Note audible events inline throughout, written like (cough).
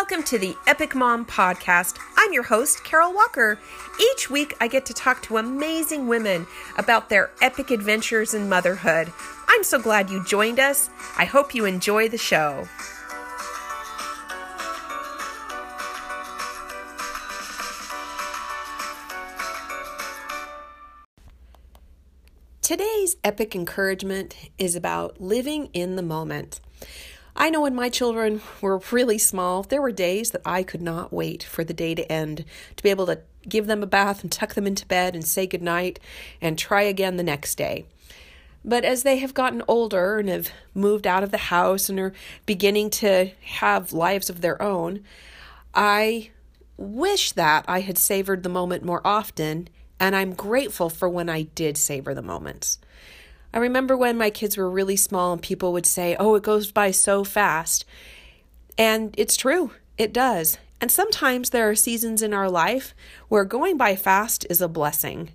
Welcome to the Epic Mom Podcast. I'm your host, Carol Walker. Each week, I get to talk to amazing women about their epic adventures in motherhood. I'm so glad you joined us. I hope you enjoy the show. Today's epic encouragement is about living in the moment. I know when my children were really small, there were days that I could not wait for the day to end to be able to give them a bath and tuck them into bed and say goodnight and try again the next day. But as they have gotten older and have moved out of the house and are beginning to have lives of their own, I wish that I had savored the moment more often, and I'm grateful for when I did savor the moments. I remember when my kids were really small and people would say, Oh, it goes by so fast. And it's true, it does. And sometimes there are seasons in our life where going by fast is a blessing.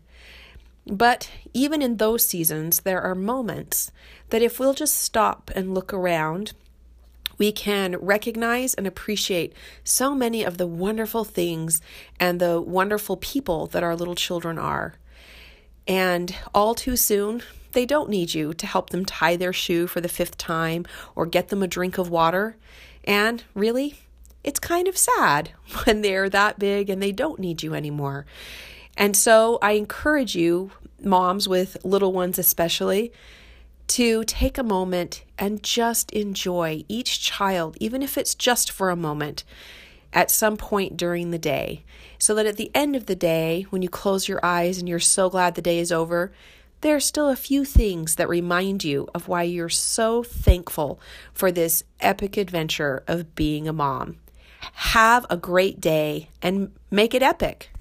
But even in those seasons, there are moments that if we'll just stop and look around, we can recognize and appreciate so many of the wonderful things and the wonderful people that our little children are. And all too soon, they don't need you to help them tie their shoe for the fifth time or get them a drink of water. And really, it's kind of sad (laughs) when they're that big and they don't need you anymore. And so I encourage you, moms with little ones especially, to take a moment and just enjoy each child, even if it's just for a moment, at some point during the day. So that at the end of the day, when you close your eyes and you're so glad the day is over, there are still a few things that remind you of why you're so thankful for this epic adventure of being a mom. Have a great day and make it epic.